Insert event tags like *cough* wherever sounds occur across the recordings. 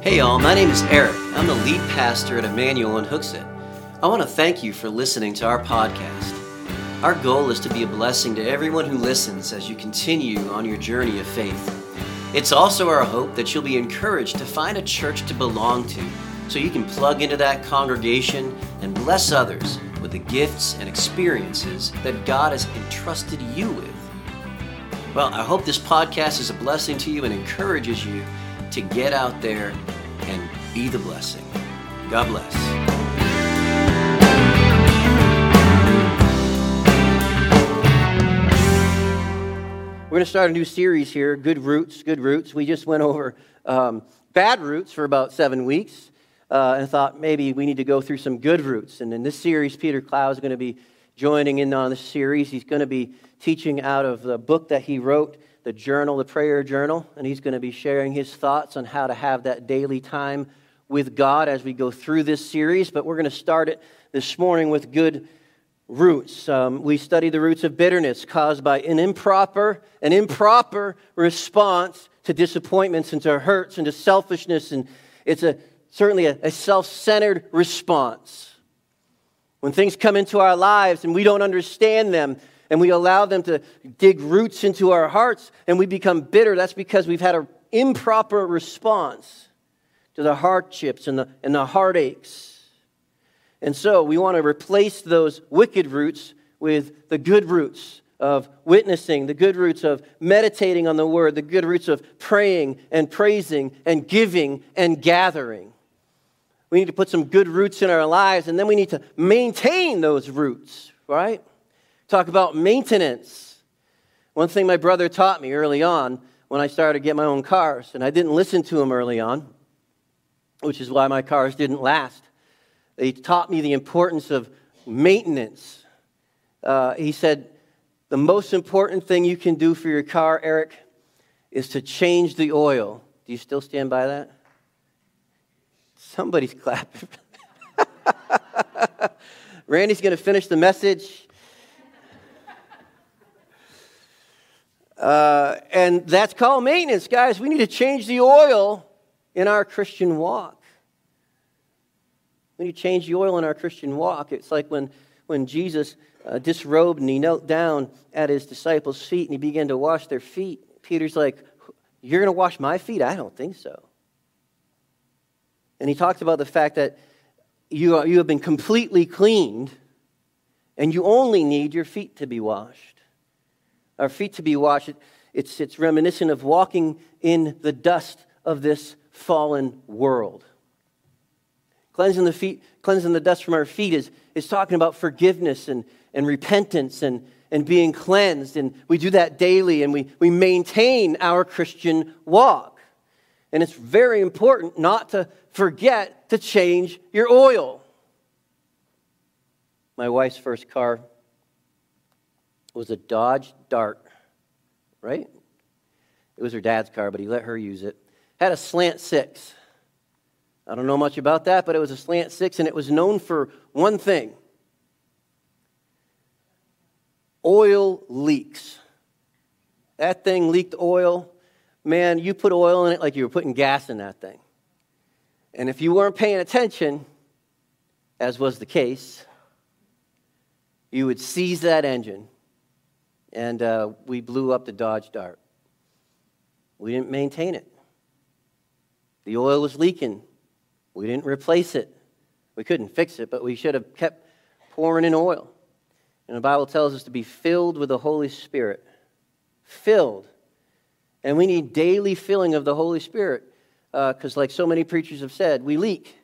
Hey y'all, my name is Eric. I'm the lead pastor at Emmanuel in Hooksett. I want to thank you for listening to our podcast. Our goal is to be a blessing to everyone who listens as you continue on your journey of faith. It's also our hope that you'll be encouraged to find a church to belong to so you can plug into that congregation and bless others with the gifts and experiences that God has entrusted you with. Well, I hope this podcast is a blessing to you and encourages you to get out there and be the blessing. God bless. We're going to start a new series here Good Roots, Good Roots. We just went over um, bad roots for about seven weeks uh, and thought maybe we need to go through some good roots. And in this series, Peter Clow is going to be joining in on this series. He's going to be teaching out of the book that he wrote, the journal, the prayer journal, and he's going to be sharing his thoughts on how to have that daily time with God as we go through this series. But we're going to start it this morning with good roots. Um, we study the roots of bitterness caused by an improper, an improper response to disappointments and to hurts and to selfishness, and it's a certainly a, a self centered response. When things come into our lives and we don't understand them, and we allow them to dig roots into our hearts, and we become bitter, that's because we've had an improper response to the hardships and the, and the heartaches. And so we want to replace those wicked roots with the good roots of witnessing, the good roots of meditating on the word, the good roots of praying and praising and giving and gathering. We need to put some good roots in our lives, and then we need to maintain those roots, right? Talk about maintenance. One thing my brother taught me early on when I started to get my own cars, and I didn't listen to him early on, which is why my cars didn't last. He taught me the importance of maintenance. Uh, he said, The most important thing you can do for your car, Eric, is to change the oil. Do you still stand by that? Somebody's *laughs* clapping. *laughs* Randy's going to finish the message. Uh, and that's called maintenance, guys. We need to change the oil in our Christian walk. We need to change the oil in our Christian walk. It's like when, when Jesus uh, disrobed and he knelt down at his disciples' feet and he began to wash their feet. Peter's like, You're going to wash my feet? I don't think so. And he talks about the fact that you, are, you have been completely cleaned and you only need your feet to be washed. Our feet to be washed, it's, it's reminiscent of walking in the dust of this fallen world. Cleansing the feet, cleansing the dust from our feet is, is talking about forgiveness and, and repentance and, and being cleansed. And we do that daily and we, we maintain our Christian walk. And it's very important not to forget to change your oil. My wife's first car was a Dodge Dart, right? It was her dad's car, but he let her use it. Had a slant six. I don't know much about that, but it was a slant six, and it was known for one thing oil leaks. That thing leaked oil. Man, you put oil in it like you were putting gas in that thing. And if you weren't paying attention, as was the case, you would seize that engine. And uh, we blew up the Dodge Dart. We didn't maintain it. The oil was leaking. We didn't replace it. We couldn't fix it, but we should have kept pouring in oil. And the Bible tells us to be filled with the Holy Spirit. Filled. And we need daily filling of the Holy Spirit because, uh, like so many preachers have said, we leak.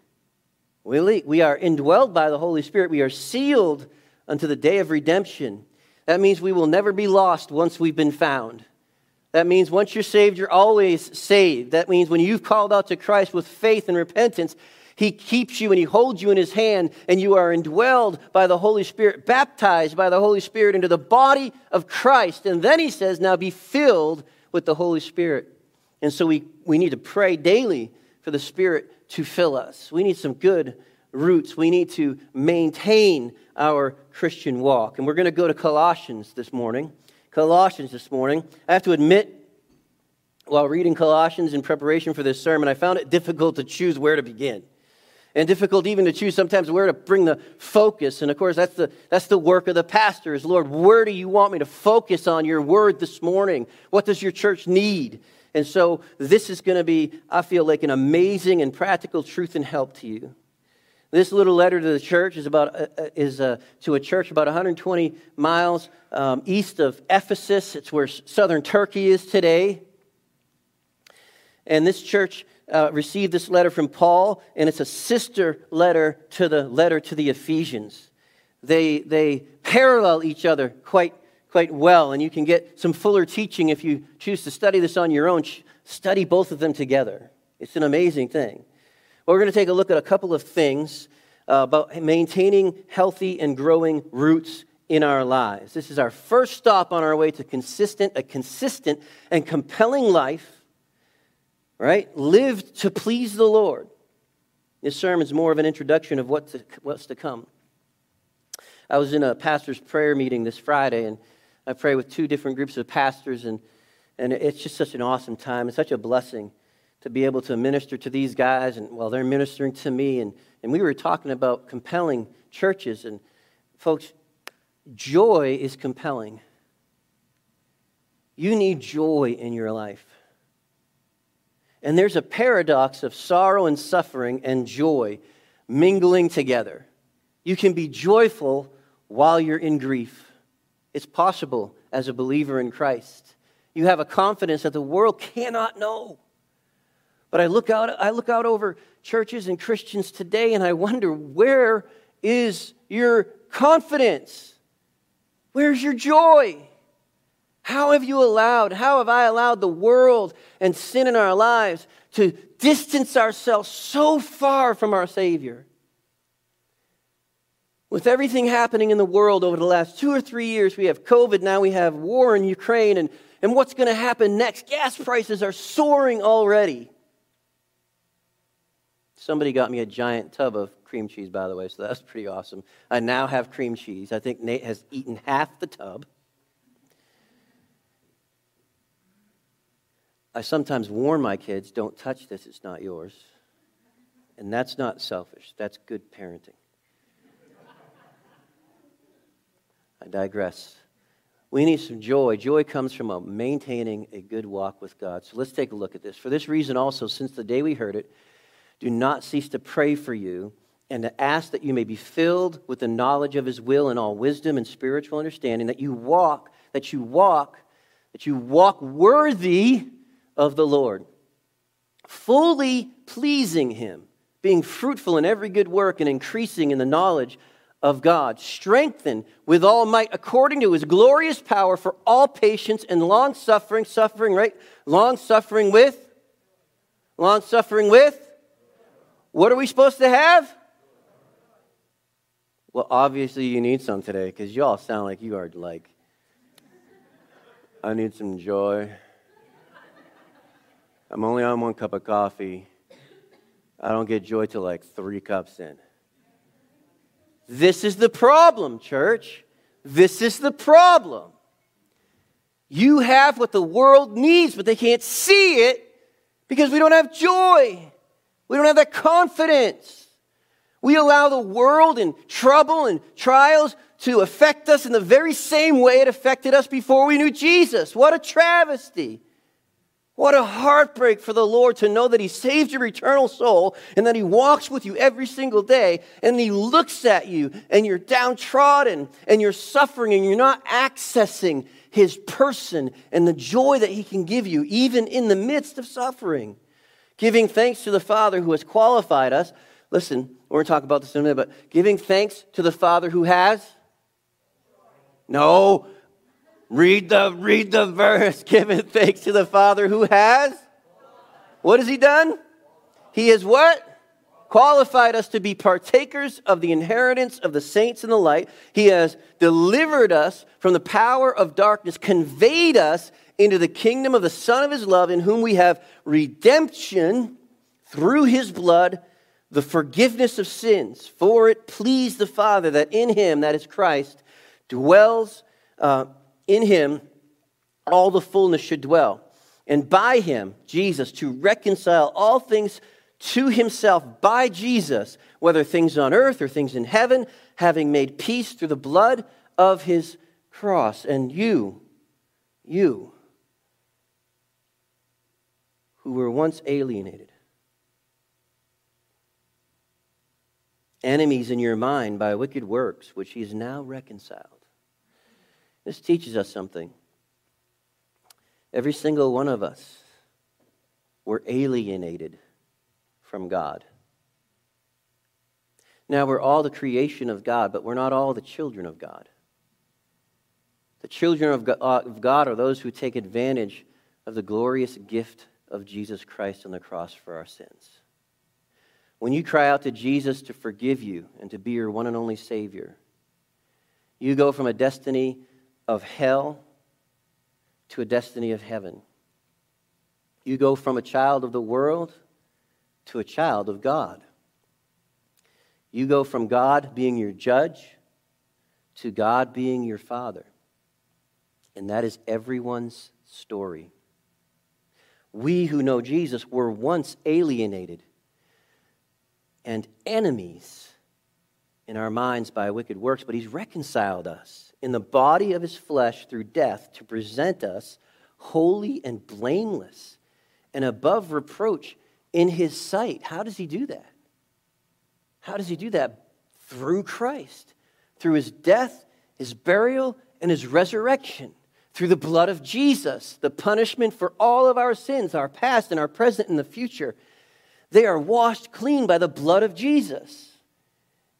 We leak. We are indwelled by the Holy Spirit. We are sealed unto the day of redemption. That means we will never be lost once we've been found. That means once you're saved, you're always saved. That means when you've called out to Christ with faith and repentance, He keeps you and He holds you in His hand, and you are indwelled by the Holy Spirit, baptized by the Holy Spirit into the body of Christ. And then He says, Now be filled with the Holy Spirit. And so we, we need to pray daily for the Spirit to fill us. We need some good roots. We need to maintain our Christian walk. And we're going to go to Colossians this morning. Colossians this morning. I have to admit, while reading Colossians in preparation for this sermon, I found it difficult to choose where to begin. And difficult even to choose sometimes where to bring the focus. And of course, that's the, that's the work of the pastor is, Lord, where do you want me to focus on your word this morning? What does your church need? And so this is going to be, I feel like, an amazing and practical truth and help to you. This little letter to the church is, about, uh, uh is uh, to a church about 120 miles um, east of Ephesus. It's where southern Turkey is today. And this church uh, received this letter from Paul, and it's a sister letter to the letter to the Ephesians. They, they parallel each other quite, quite well, and you can get some fuller teaching if you choose to study this on your own. Study both of them together. It's an amazing thing. Well, we're going to take a look at a couple of things uh, about maintaining healthy and growing roots in our lives. This is our first stop on our way to consistent, a consistent and compelling life right? Lived to please the Lord. This sermon is more of an introduction of what's to, what's to come. I was in a pastor's prayer meeting this Friday, and I pray with two different groups of pastors, and, and it's just such an awesome time. It's such a blessing to be able to minister to these guys, and while well, they're ministering to me. And, and we were talking about compelling churches, and folks, joy is compelling. You need joy in your life. And there's a paradox of sorrow and suffering and joy mingling together. You can be joyful while you're in grief. It's possible as a believer in Christ. You have a confidence that the world cannot know. But I look out, I look out over churches and Christians today and I wonder where is your confidence? Where's your joy? How have you allowed, how have I allowed the world and sin in our lives to distance ourselves so far from our Savior? With everything happening in the world over the last two or three years, we have COVID, now we have war in Ukraine, and, and what's going to happen next? Gas prices are soaring already. Somebody got me a giant tub of cream cheese, by the way, so that's pretty awesome. I now have cream cheese. I think Nate has eaten half the tub. I sometimes warn my kids don't touch this, it's not yours. And that's not selfish, that's good parenting. I digress. We need some joy. Joy comes from a maintaining a good walk with God. So let's take a look at this. For this reason, also, since the day we heard it, do not cease to pray for you and to ask that you may be filled with the knowledge of his will and all wisdom and spiritual understanding, that you walk, that you walk, that you walk worthy of the Lord, fully pleasing Him, being fruitful in every good work and increasing in the knowledge of God, strengthened with all might according to His glorious power for all patience and long suffering, suffering, right? Long suffering with? Long suffering with? What are we supposed to have? Well, obviously, you need some today because you all sound like you are like, I need some joy. I'm only on one cup of coffee. I don't get joy till like three cups in. This is the problem, church. This is the problem. You have what the world needs, but they can't see it because we don't have joy. We don't have that confidence. We allow the world and trouble and trials to affect us in the very same way it affected us before we knew Jesus. What a travesty. What a heartbreak for the Lord to know that He saved your eternal soul and that He walks with you every single day and He looks at you and you're downtrodden and you're suffering and you're not accessing His person and the joy that He can give you even in the midst of suffering. Giving thanks to the Father who has qualified us. Listen, we're going to talk about this in a minute, but giving thanks to the Father who has. No, Read the, read the verse. *laughs* Giving thanks to the Father who has. What has he done? He has what? Qualified us to be partakers of the inheritance of the saints in the light. He has delivered us from the power of darkness, conveyed us into the kingdom of the Son of his love, in whom we have redemption through his blood, the forgiveness of sins. For it pleased the Father that in him, that is Christ, dwells. Uh, in him all the fullness should dwell. and by him, Jesus, to reconcile all things to himself by Jesus, whether things on earth or things in heaven, having made peace through the blood of his cross. And you, you, who were once alienated, enemies in your mind by wicked works, which he is now reconciled. This teaches us something. Every single one of us were alienated from God. Now, we're all the creation of God, but we're not all the children of God. The children of God are those who take advantage of the glorious gift of Jesus Christ on the cross for our sins. When you cry out to Jesus to forgive you and to be your one and only Savior, you go from a destiny of hell to a destiny of heaven. You go from a child of the world to a child of God. You go from God being your judge to God being your father. And that is everyone's story. We who know Jesus were once alienated and enemies in our minds by wicked works, but He's reconciled us in the body of His flesh through death to present us holy and blameless and above reproach in His sight. How does He do that? How does He do that? Through Christ, through His death, His burial, and His resurrection through the blood of Jesus, the punishment for all of our sins, our past and our present and the future. They are washed clean by the blood of Jesus.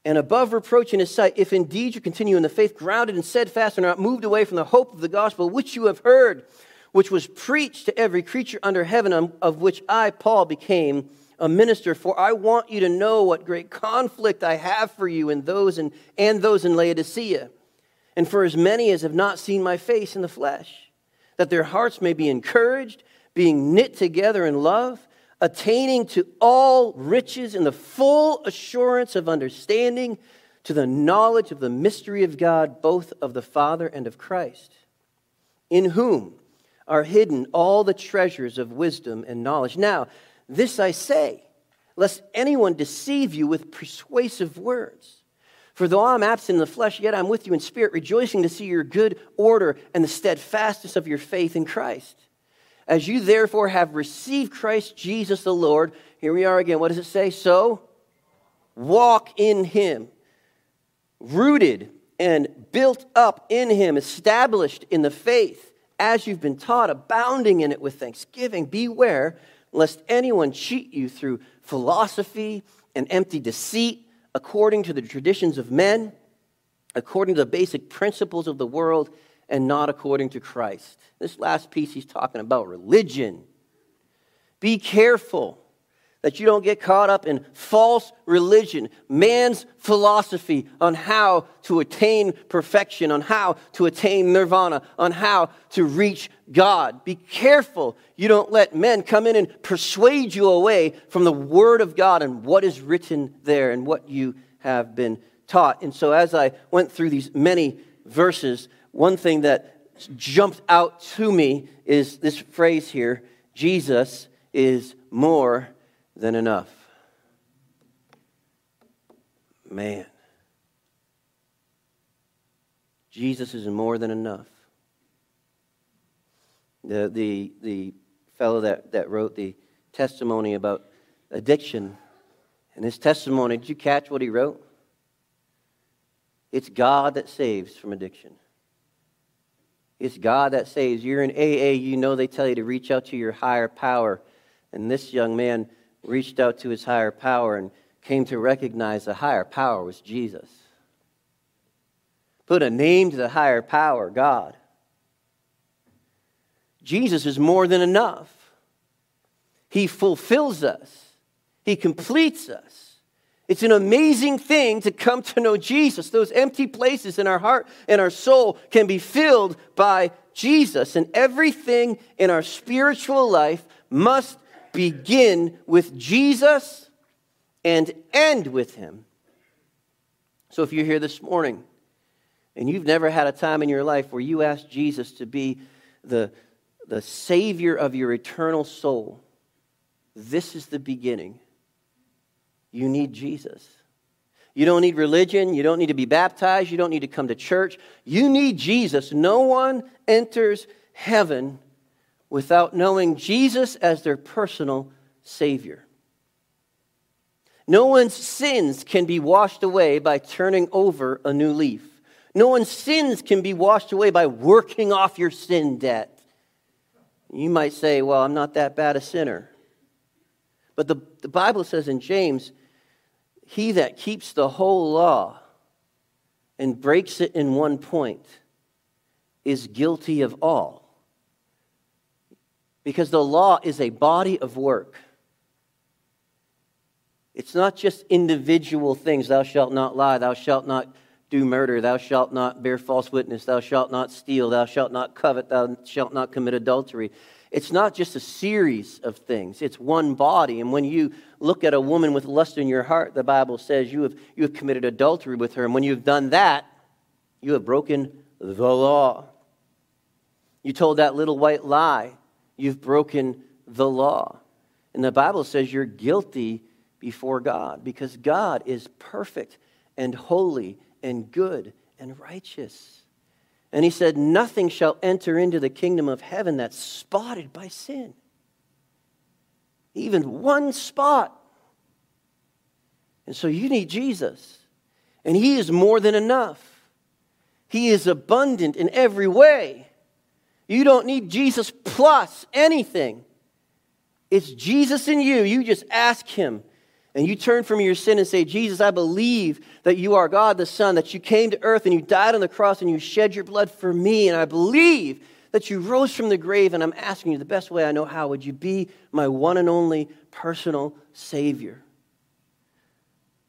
And above reproach in his sight, if indeed you continue in the faith, grounded and steadfast, and are not moved away from the hope of the gospel which you have heard, which was preached to every creature under heaven, um, of which I, Paul, became a minister. For I want you to know what great conflict I have for you and those in, and those in Laodicea and for as many as have not seen my face in the flesh, that their hearts may be encouraged, being knit together in love, attaining to all riches in the full assurance of understanding, to the knowledge of the mystery of God, both of the Father and of Christ, in whom are hidden all the treasures of wisdom and knowledge. Now, this I say, lest anyone deceive you with persuasive words. For though I'm absent in the flesh, yet I'm with you in spirit, rejoicing to see your good order and the steadfastness of your faith in Christ. As you therefore have received Christ Jesus the Lord, here we are again. What does it say? So walk in him, rooted and built up in him, established in the faith, as you've been taught, abounding in it with thanksgiving. Beware lest anyone cheat you through philosophy and empty deceit according to the traditions of men, according to the basic principles of the world, and not according to Christ. This last piece, he's talking about religion. Be careful that you don't get caught up in false religion, man's philosophy on how to attain perfection, on how to attain nirvana, on how to reach God. Be careful you don't let men come in and persuade you away from the Word of God and what is written there and what you have been taught. And so, as I went through these many verses, one thing that jumped out to me is this phrase here Jesus is more than enough. Man. Jesus is more than enough. The, the, the fellow that, that wrote the testimony about addiction, and his testimony, did you catch what he wrote? It's God that saves from addiction. It's God that saves. You're in AA, you know they tell you to reach out to your higher power. And this young man reached out to his higher power and came to recognize the higher power was Jesus. Put a name to the higher power, God. Jesus is more than enough. He fulfills us, He completes us. It's an amazing thing to come to know Jesus. Those empty places in our heart and our soul can be filled by Jesus, and everything in our spiritual life must begin with Jesus and end with Him. So if you're here this morning and you've never had a time in your life where you asked Jesus to be the, the Savior of your eternal soul, this is the beginning. You need Jesus. You don't need religion. You don't need to be baptized. You don't need to come to church. You need Jesus. No one enters heaven without knowing Jesus as their personal Savior. No one's sins can be washed away by turning over a new leaf. No one's sins can be washed away by working off your sin debt. You might say, Well, I'm not that bad a sinner. But the, the Bible says in James, He that keeps the whole law and breaks it in one point is guilty of all. Because the law is a body of work. It's not just individual things. Thou shalt not lie. Thou shalt not do murder. Thou shalt not bear false witness. Thou shalt not steal. Thou shalt not covet. Thou shalt not commit adultery. It's not just a series of things, it's one body. And when you look at a woman with lust in your heart, the Bible says you have, you have committed adultery with her. And when you've done that, you have broken the law. You told that little white lie, you've broken the law. And the Bible says you're guilty before God because God is perfect and holy and good and righteous. And he said, Nothing shall enter into the kingdom of heaven that's spotted by sin. Even one spot. And so you need Jesus. And he is more than enough. He is abundant in every way. You don't need Jesus plus anything. It's Jesus in you. You just ask him and you turn from your sin and say, Jesus, I believe that you are God the Son, that you came to earth and you died on the cross and you shed your blood for me, and I believe that you rose from the grave, and I'm asking you the best way I know how, would you be my one and only personal Savior?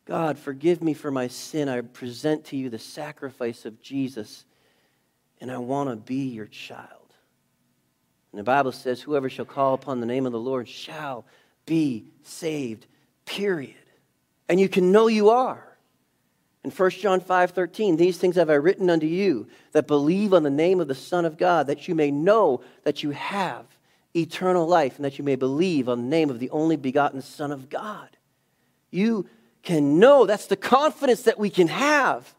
God, forgive me for my sin. I present to you the sacrifice of Jesus, and I want to be your child. And the Bible says, Whoever shall call upon the name of the Lord shall be saved period. And you can know you are. In 1 John 5 13, these things have I written unto you that believe on the name of the Son of God, that you may know that you have eternal life, and that you may believe on the name of the only begotten Son of God. You can know. That's the confidence that we can have.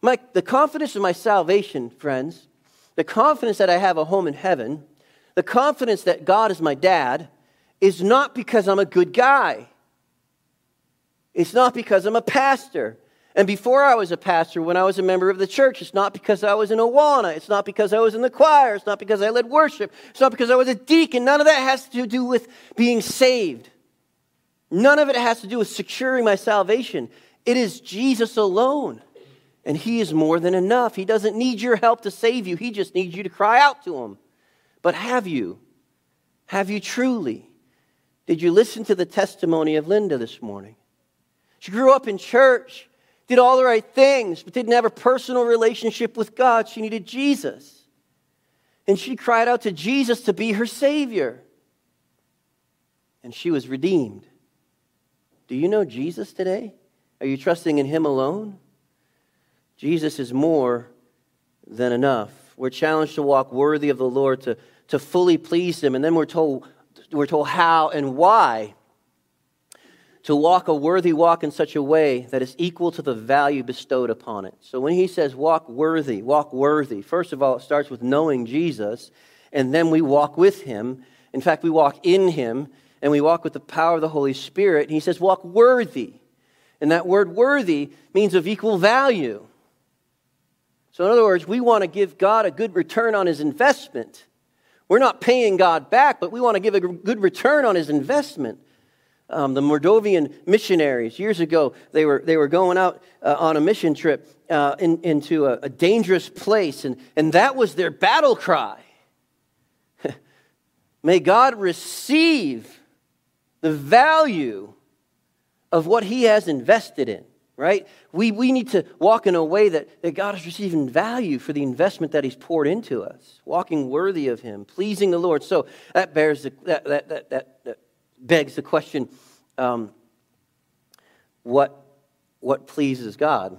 My, the confidence of my salvation, friends, the confidence that I have a home in heaven, the confidence that God is my dad, is not because I'm a good guy. It's not because I'm a pastor. And before I was a pastor, when I was a member of the church, it's not because I was in Awana. It's not because I was in the choir. It's not because I led worship. It's not because I was a deacon. None of that has to do with being saved. None of it has to do with securing my salvation. It is Jesus alone. And He is more than enough. He doesn't need your help to save you, He just needs you to cry out to Him. But have you? Have you truly? Did you listen to the testimony of Linda this morning? She grew up in church, did all the right things, but didn't have a personal relationship with God. She needed Jesus. And she cried out to Jesus to be her Savior. And she was redeemed. Do you know Jesus today? Are you trusting in Him alone? Jesus is more than enough. We're challenged to walk worthy of the Lord, to, to fully please Him. And then we're told, we're told how and why to walk a worthy walk in such a way that is equal to the value bestowed upon it. So when he says walk worthy, walk worthy, first of all, it starts with knowing Jesus, and then we walk with him. In fact, we walk in him, and we walk with the power of the Holy Spirit. And he says, walk worthy. And that word worthy means of equal value. So, in other words, we want to give God a good return on his investment. We're not paying God back, but we want to give a good return on his investment. Um, the Moldovan missionaries, years ago, they were, they were going out uh, on a mission trip uh, in, into a, a dangerous place, and, and that was their battle cry. *laughs* May God receive the value of what He has invested in, right? We, we need to walk in a way that, that God is receiving value for the investment that He's poured into us, walking worthy of Him, pleasing the Lord. So that bears the, that, that, that, that begs the question um, what, what pleases God?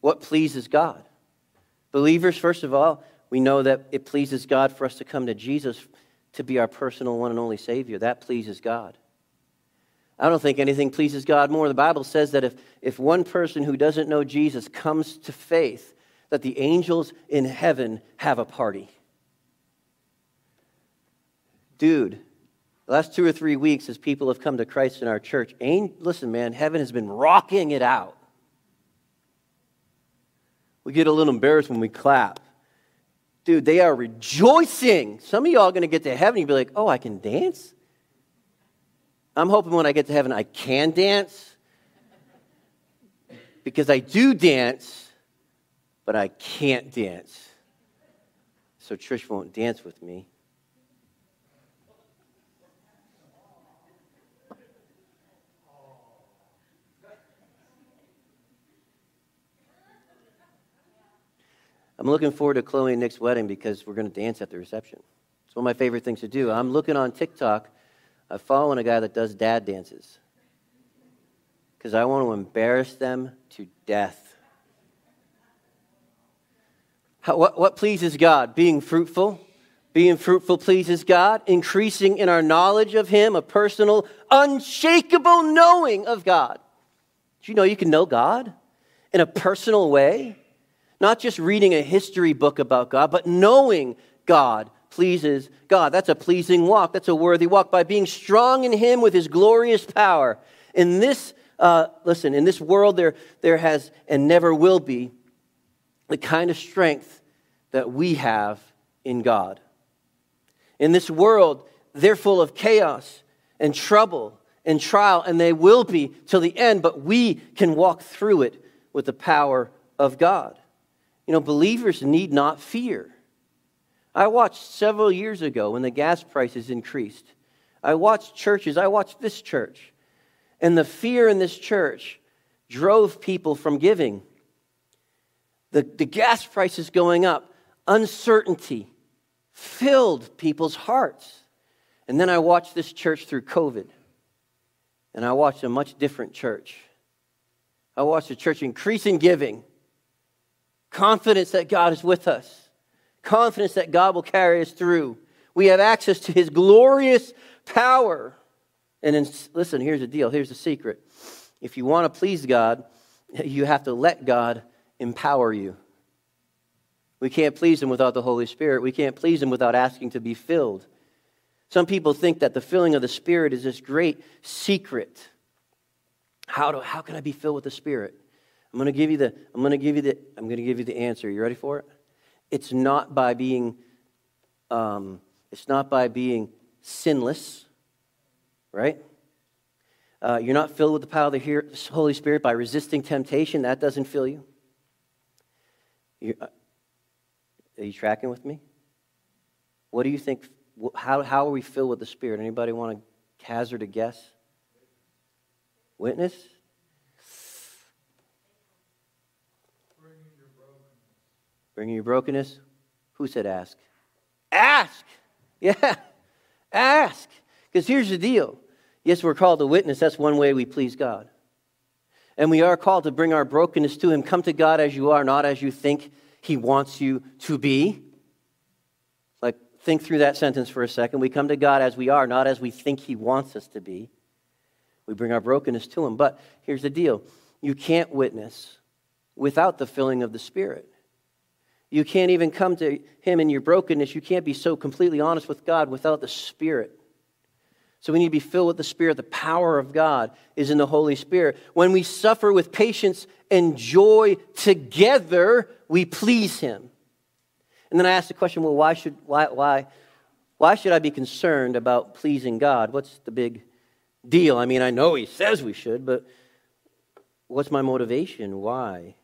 What pleases God? Believers, first of all, we know that it pleases God for us to come to Jesus to be our personal one and only Savior. That pleases God. I don't think anything pleases God more. The Bible says that if, if one person who doesn't know Jesus comes to faith, that the angels in heaven have a party. Dude, the last two or three weeks, as people have come to Christ in our church, listen, man, heaven has been rocking it out. We get a little embarrassed when we clap. Dude, they are rejoicing. Some of y'all are going to get to heaven and be like, oh, I can dance? I'm hoping when I get to heaven, I can dance. Because I do dance, but I can't dance. So Trish won't dance with me. I'm looking forward to Chloe and Nick's wedding because we're going to dance at the reception. It's one of my favorite things to do. I'm looking on TikTok. I'm following a guy that does dad dances because I want to embarrass them to death. How, what, what pleases God? Being fruitful. Being fruitful pleases God. Increasing in our knowledge of Him, a personal, unshakable knowing of God. Do you know you can know God in a personal way? Not just reading a history book about God, but knowing God pleases God. That's a pleasing walk. That's a worthy walk by being strong in Him with His glorious power. In this, uh, listen, in this world, there, there has and never will be the kind of strength that we have in God. In this world, they're full of chaos and trouble and trial, and they will be till the end, but we can walk through it with the power of God. You know, believers need not fear. I watched several years ago when the gas prices increased. I watched churches, I watched this church, and the fear in this church drove people from giving. The, the gas prices going up, uncertainty filled people's hearts. And then I watched this church through COVID, and I watched a much different church. I watched a church increase in giving confidence that God is with us, confidence that God will carry us through. We have access to his glorious power. And in, listen, here's the deal here's the secret. If you want to please God, you have to let God empower you. We can't please Him without the Holy Spirit. We can't please Him without asking to be filled. Some people think that the filling of the Spirit is this great secret. How, do, how can I be filled with the Spirit? I'm going to give you the I'm going to give you the I'm going to give you the answer. You ready for it? It's not by being um, it's not by being sinless, right? Uh, you're not filled with the power of the Holy Spirit by resisting temptation. That doesn't fill you. Uh, are you tracking with me? What do you think? How, how are we filled with the Spirit? Anybody want to hazard a guess? Witness? Bringing your brokenness? Who said ask? Ask! Yeah, ask. Because here's the deal. Yes, we're called to witness. That's one way we please God. And we are called to bring our brokenness to Him. Come to God as you are, not as you think He wants you to be. Like, think through that sentence for a second. We come to God as we are, not as we think He wants us to be. We bring our brokenness to Him. But here's the deal you can't witness without the filling of the Spirit. You can't even come to Him in your brokenness. You can't be so completely honest with God without the Spirit. So we need to be filled with the Spirit. The power of God is in the Holy Spirit. When we suffer with patience and joy together, we please Him. And then I ask the question well, why should, why, why, why should I be concerned about pleasing God? What's the big deal? I mean, I know He says we should, but what's my motivation? Why?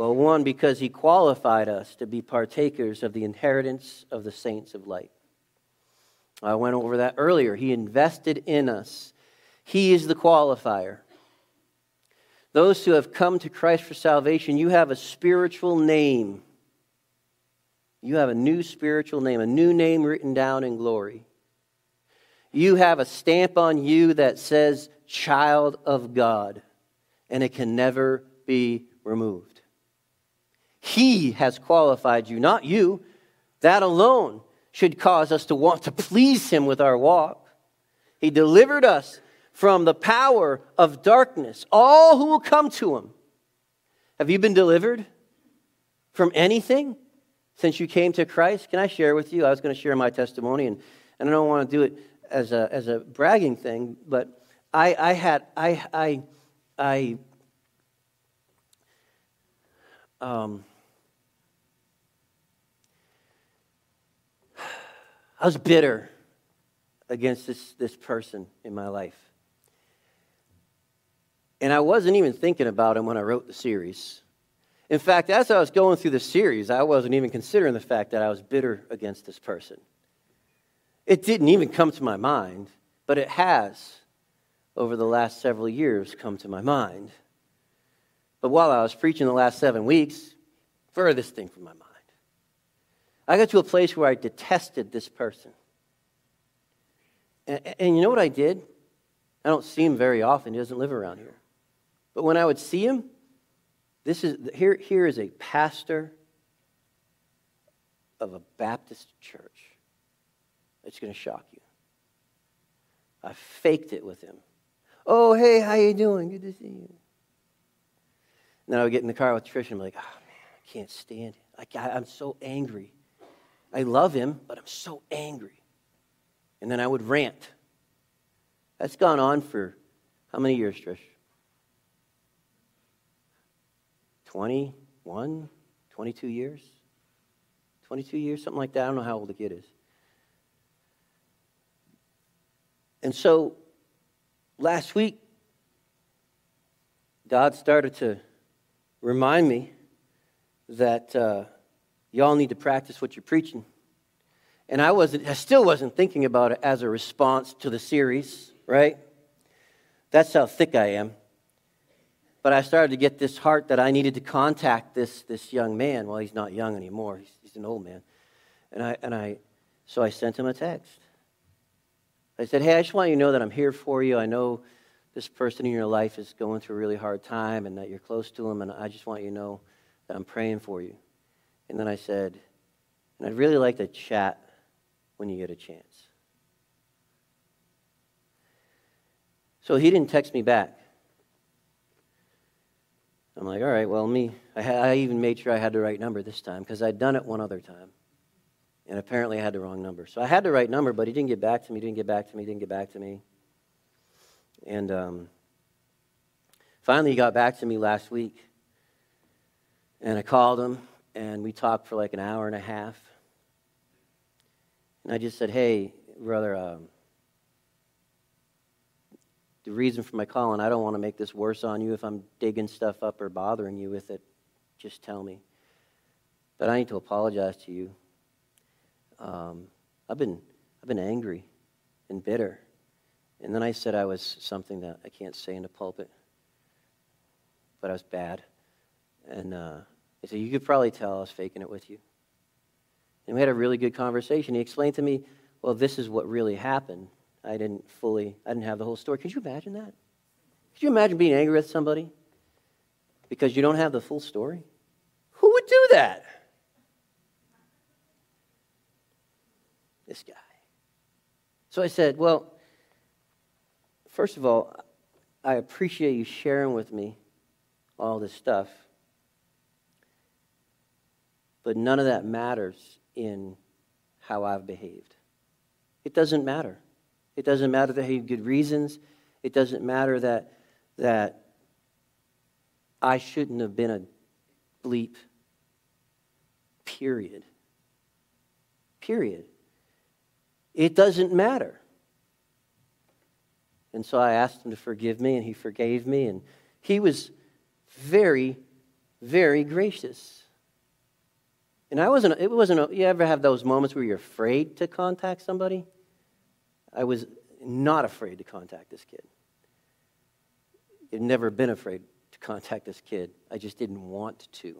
Well, one, because he qualified us to be partakers of the inheritance of the saints of light. I went over that earlier. He invested in us, he is the qualifier. Those who have come to Christ for salvation, you have a spiritual name. You have a new spiritual name, a new name written down in glory. You have a stamp on you that says child of God, and it can never be removed. He has qualified you, not you, that alone. should cause us to want to please Him with our walk. He delivered us from the power of darkness, all who will come to Him. Have you been delivered from anything since you came to Christ? Can I share with you? I was going to share my testimony, and, and I don't want to do it as a, as a bragging thing, but I, I had, I, I, I, um, I was bitter against this, this person in my life. And I wasn't even thinking about him when I wrote the series. In fact, as I was going through the series, I wasn't even considering the fact that I was bitter against this person. It didn't even come to my mind, but it has, over the last several years, come to my mind. But while I was preaching the last seven weeks, furthest thing from my mind. I got to a place where I detested this person. And, and, you know what I did? I don't see him very often. He doesn't live around here. But when I would see him, this is here, here is a pastor of a Baptist church. It's going to shock you. I faked it with him. Oh, hey, how you doing? Good to see you. And then I would get in the car with Trish and be like, oh, man, I can't stand it. Like, I, I'm so angry. I love him, but I'm so angry. And then I would rant. That's gone on for how many years, Trish? 21, 22 years? 22 years, something like that. I don't know how old the kid is. And so last week, God started to remind me that. Uh, y'all need to practice what you're preaching. And I wasn't, I still wasn't thinking about it as a response to the series, right? That's how thick I am. But I started to get this heart that I needed to contact this, this young man. Well, he's not young anymore. He's, he's an old man. And I, and I, so I sent him a text. I said, Hey, I just want you to know that I'm here for you. I know this person in your life is going through a really hard time and that you're close to him, and I just want you to know that I'm praying for you. And then I said, and I'd really like to chat when you get a chance. So he didn't text me back. I'm like, all right, well, me, I, I even made sure I had the right number this time because I'd done it one other time. And apparently I had the wrong number. So I had the right number, but he didn't get back to me, didn't get back to me, didn't get back to me. And um, finally he got back to me last week. And I called him and we talked for like an hour and a half. And I just said, hey, brother, um, the reason for my calling, I don't want to make this worse on you if I'm digging stuff up or bothering you with it. Just tell me. But I need to apologize to you. Um, I've been I've been angry and bitter. And then I said I was something that I can't say in the pulpit, but I was bad. And uh, he said, You could probably tell I was faking it with you. And we had a really good conversation. He explained to me, Well, this is what really happened. I didn't fully, I didn't have the whole story. Could you imagine that? Could you imagine being angry with somebody because you don't have the full story? Who would do that? This guy. So I said, Well, first of all, I appreciate you sharing with me all this stuff. But none of that matters in how I've behaved. It doesn't matter. It doesn't matter that I had good reasons. It doesn't matter that, that I shouldn't have been a bleep. Period. Period. It doesn't matter. And so I asked him to forgive me, and he forgave me, and he was very, very gracious. And I wasn't, it wasn't, you ever have those moments where you're afraid to contact somebody? I was not afraid to contact this kid. I've never been afraid to contact this kid. I just didn't want to.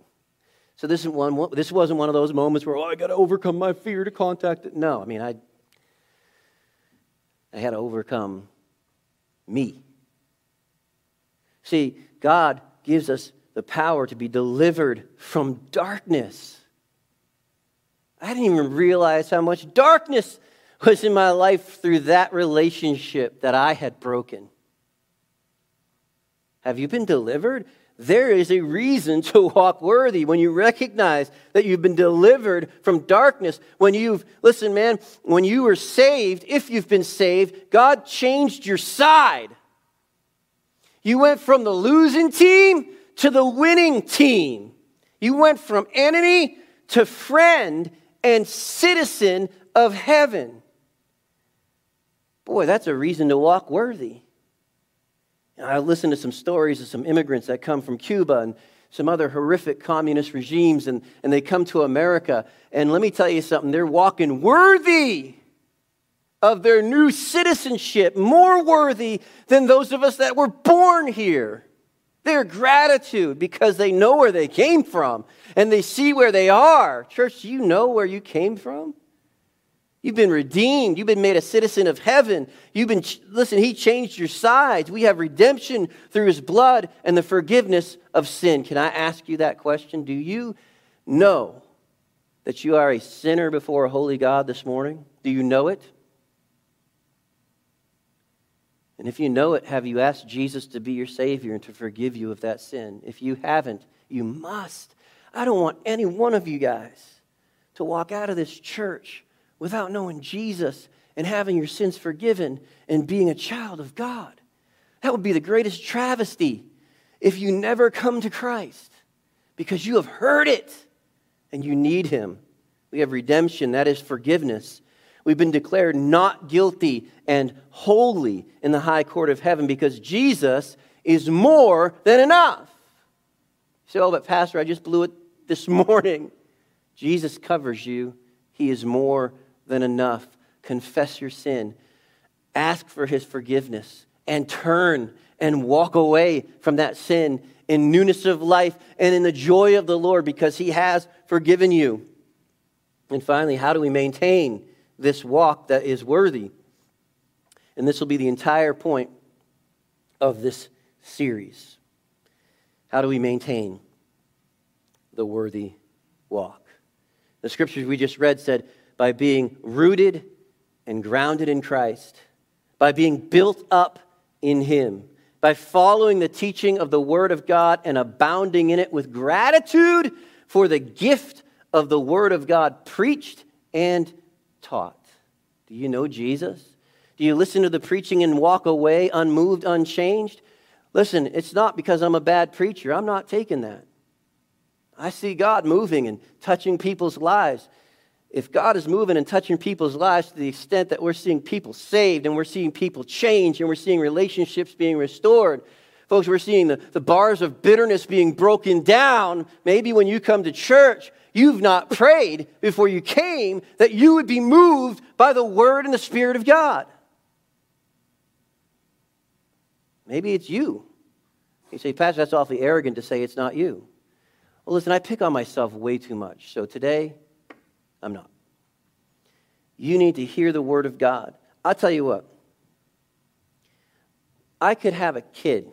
So this, isn't one, this wasn't one of those moments where, oh, I got to overcome my fear to contact it. No, I mean, I, I had to overcome me. See, God gives us the power to be delivered from darkness. I didn't even realize how much darkness was in my life through that relationship that I had broken. Have you been delivered? There is a reason to walk worthy when you recognize that you've been delivered from darkness. When you've, listen, man, when you were saved, if you've been saved, God changed your side. You went from the losing team to the winning team. You went from enemy to friend and citizen of heaven. Boy, that's a reason to walk worthy. I listened to some stories of some immigrants that come from Cuba and some other horrific communist regimes, and, and they come to America. And let me tell you something, they're walking worthy of their new citizenship, more worthy than those of us that were born here. Their gratitude because they know where they came from and they see where they are. Church, do you know where you came from? You've been redeemed. You've been made a citizen of heaven. You've been, listen, He changed your sides. We have redemption through His blood and the forgiveness of sin. Can I ask you that question? Do you know that you are a sinner before a holy God this morning? Do you know it? And if you know it, have you asked Jesus to be your Savior and to forgive you of that sin? If you haven't, you must. I don't want any one of you guys to walk out of this church without knowing Jesus and having your sins forgiven and being a child of God. That would be the greatest travesty if you never come to Christ because you have heard it and you need Him. We have redemption, that is forgiveness. We've been declared not guilty and holy in the high court of heaven because Jesus is more than enough. You say, oh, but Pastor, I just blew it this *laughs* morning. Jesus covers you, He is more than enough. Confess your sin, ask for his forgiveness, and turn and walk away from that sin in newness of life and in the joy of the Lord because he has forgiven you. And finally, how do we maintain this walk that is worthy? And this will be the entire point of this series. How do we maintain the worthy walk? The scriptures we just read said, by being rooted and grounded in Christ, by being built up in Him, by following the teaching of the Word of God and abounding in it with gratitude for the gift of the Word of God preached and taught. Do you know Jesus? Do you listen to the preaching and walk away unmoved, unchanged? Listen, it's not because I'm a bad preacher. I'm not taking that. I see God moving and touching people's lives if God is moving and touching people's lives to the extent that we're seeing people saved and we're seeing people change and we're seeing relationships being restored, folks, we're seeing the, the bars of bitterness being broken down. Maybe when you come to church, you've not prayed before you came that you would be moved by the Word and the Spirit of God. Maybe it's you. You say, Pastor, that's awfully arrogant to say it's not you. Well, listen, I pick on myself way too much. So today, I'm not. You need to hear the word of God. I'll tell you what. I could have a kid.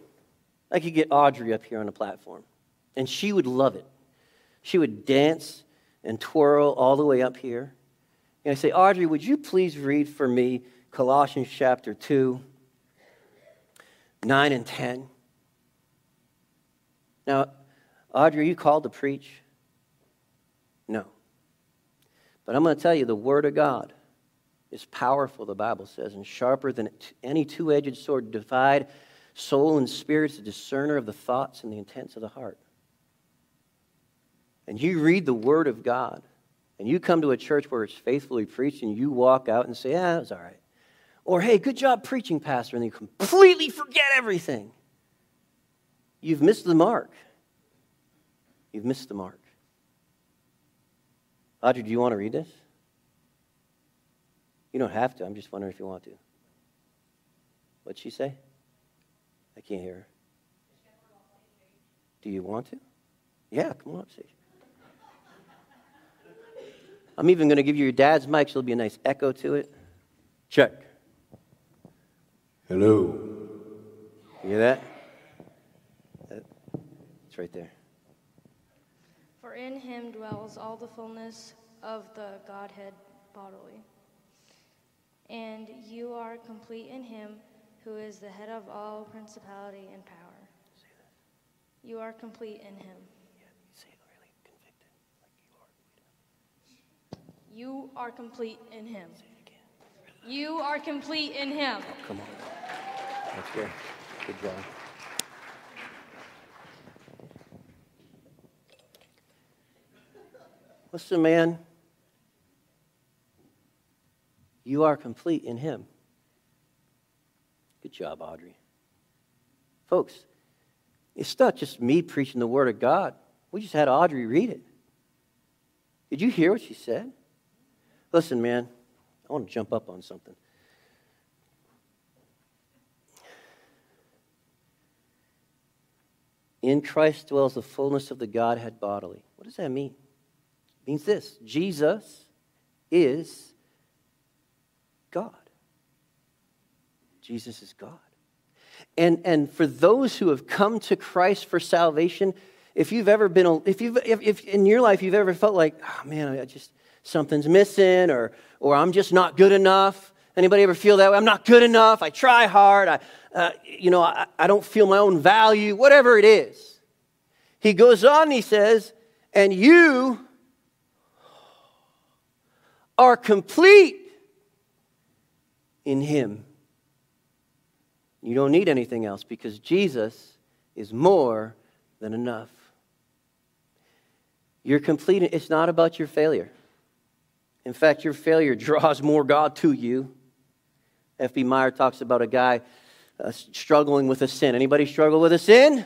I could get Audrey up here on the platform, and she would love it. She would dance and twirl all the way up here. And I say, Audrey, would you please read for me Colossians chapter 2, 9 and 10? Now, Audrey, are you called to preach? No. But I'm going to tell you the Word of God is powerful, the Bible says, and sharper than any two edged sword, divide soul and spirit, a discerner of the thoughts and the intents of the heart. And you read the Word of God, and you come to a church where it's faithfully preached, and you walk out and say, Yeah, it was all right. Or, hey, good job preaching, Pastor, and you completely forget everything. You've missed the mark. You've missed the mark. Audrey, do you want to read this? You don't have to. I'm just wondering if you want to. What'd she say? I can't hear her. Do you want to? Yeah, come on stage. I'm even going to give you your dad's mic, so there'll be a nice echo to it. Check. Hello. You hear that? It's right there For in him dwells all the fullness of the Godhead bodily. And you are complete in him who is the head of all principality and power. You are complete in him. You are complete in him. You are complete in him. Oh, come on. That's good. Good job. Listen, man. You are complete in him. Good job, Audrey. Folks, it's not just me preaching the Word of God. We just had Audrey read it. Did you hear what she said? Listen, man, I want to jump up on something. In Christ dwells the fullness of the Godhead bodily. What does that mean? It means this Jesus is God. Jesus is God. And, and for those who have come to Christ for salvation, if you've ever been, if you've, if, if in your life you've ever felt like, oh man, I just, something's missing or, or I'm just not good enough. Anybody ever feel that way? I'm not good enough. I try hard. I, uh, you know, I, I don't feel my own value, whatever it is. He goes on and he says, and you are complete in him. You don't need anything else because Jesus is more than enough. You're complete. It's not about your failure. In fact, your failure *laughs* draws more God to you. F.B. Meyer talks about a guy uh, struggling with a sin. Anybody struggle with a sin?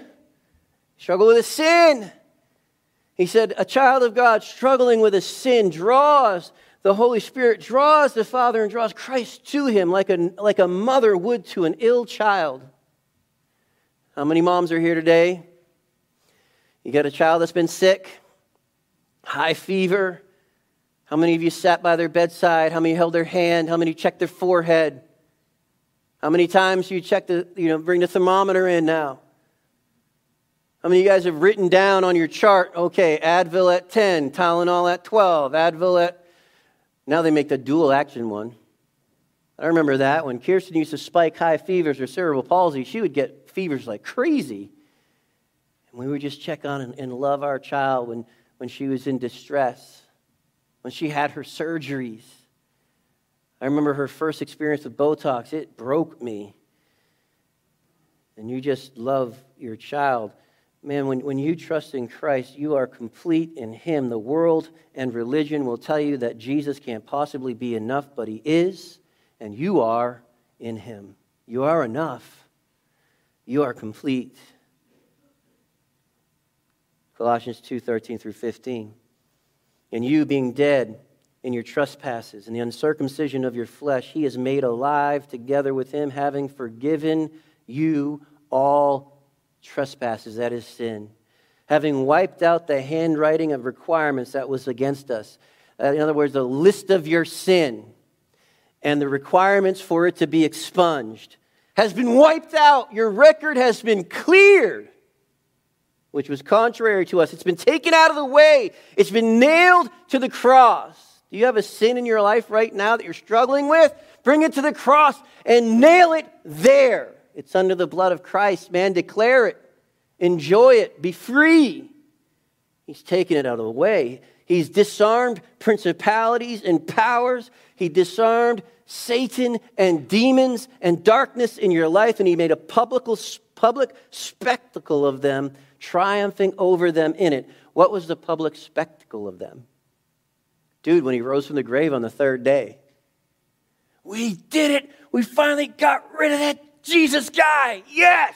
Struggle with a sin. He said, A child of God struggling with a sin draws the Holy Spirit, draws the Father and draws Christ to him like a, like a mother would to an ill child. How many moms are here today? You got a child that's been sick, high fever, how many of you sat by their bedside? How many held their hand? How many checked their forehead? How many times you check the, you know, bring the thermometer in now? How many of you guys have written down on your chart, okay, Advil at 10, Tylenol at 12, Advil at. Now they make the dual action one. I remember that when Kirsten used to spike high fevers or cerebral palsy, she would get fevers like crazy. And we would just check on and, and love our child when, when she was in distress when she had her surgeries. I remember her first experience with Botox, it broke me. And you just love your child. Man, when, when you trust in Christ, you are complete in Him. The world and religion will tell you that Jesus can't possibly be enough, but He is, and you are in Him. You are enough. You are complete. Colossians 2 13 through 15 and you being dead in your trespasses and the uncircumcision of your flesh, he is made alive together with him, having forgiven you all trespasses, that is sin, having wiped out the handwriting of requirements that was against us. Uh, in other words, the list of your sin and the requirements for it to be expunged has been wiped out. Your record has been cleared which was contrary to us. It's been taken out of the way, it's been nailed to the cross. Do you have a sin in your life right now that you're struggling with? Bring it to the cross and nail it there. It's under the blood of Christ, man. Declare it, enjoy it, be free. He's taken it out of the way. He's disarmed principalities and powers. He disarmed Satan and demons and darkness in your life, and he made a public, public spectacle of them triumphing over them in it. What was the public spectacle of them? Dude, when he rose from the grave on the third day, we did it. We finally got rid of that Jesus guy. Yes.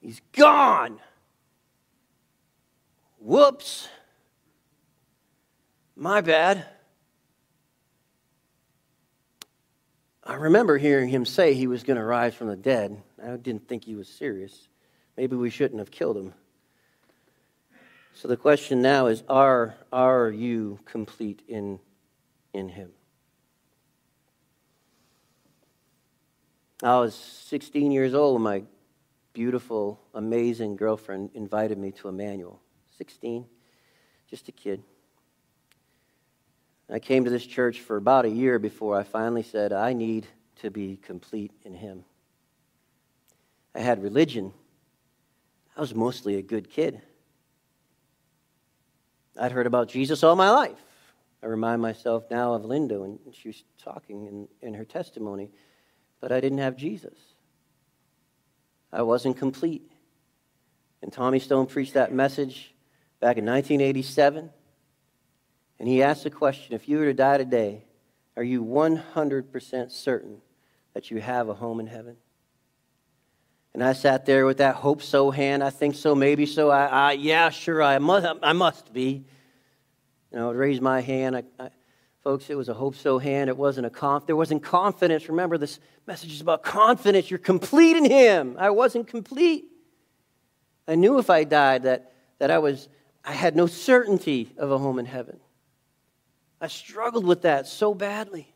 He's gone. Whoops. My bad. I remember hearing him say he was going to rise from the dead. I didn't think he was serious. Maybe we shouldn't have killed him. So the question now is are, are you complete in, in him? I was 16 years old when my beautiful, amazing girlfriend invited me to Emmanuel. 16, just a kid. I came to this church for about a year before I finally said, I need to be complete in Him. I had religion. I was mostly a good kid. I'd heard about Jesus all my life. I remind myself now of Linda when she was talking in, in her testimony, but I didn't have Jesus. I wasn't complete. And Tommy Stone preached that message back in 1987. And he asked the question if you were to die today, are you 100% certain that you have a home in heaven? And I sat there with that hope so hand. I think so, maybe so. I, I yeah, sure, I must, I must be. You know, I raised my hand. I, I, folks, it was a hope so hand. It wasn't a conf. There wasn't confidence. Remember, this message is about confidence. You're complete in Him. I wasn't complete. I knew if I died that, that I was I had no certainty of a home in heaven. I struggled with that so badly.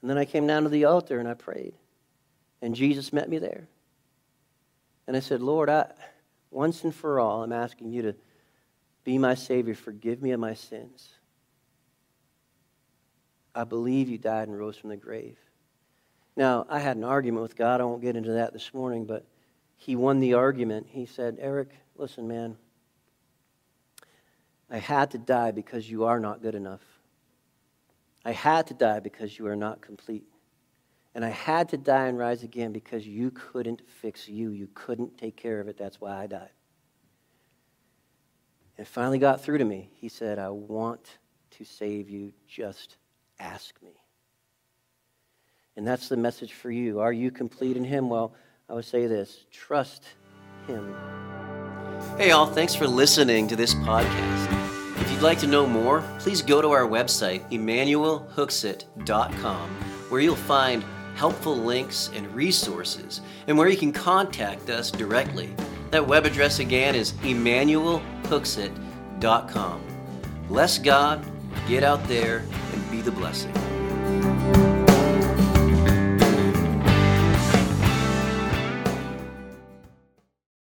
And then I came down to the altar and I prayed. And Jesus met me there. And I said, Lord, I, once and for all, I'm asking you to be my Savior. Forgive me of my sins. I believe you died and rose from the grave. Now, I had an argument with God. I won't get into that this morning, but he won the argument. He said, Eric, listen, man, I had to die because you are not good enough. I had to die because you are not complete. And I had to die and rise again because you couldn't fix you. You couldn't take care of it. That's why I died. And it finally got through to me. He said, I want to save you. Just ask me. And that's the message for you. Are you complete in Him? Well, I would say this trust Him. Hey, all, thanks for listening to this podcast. If you'd like to know more, please go to our website, emmanuelhooksett.com, where you'll find helpful links and resources, and where you can contact us directly. That web address again is emmanuelhooksett.com. Bless God, get out there, and be the blessing.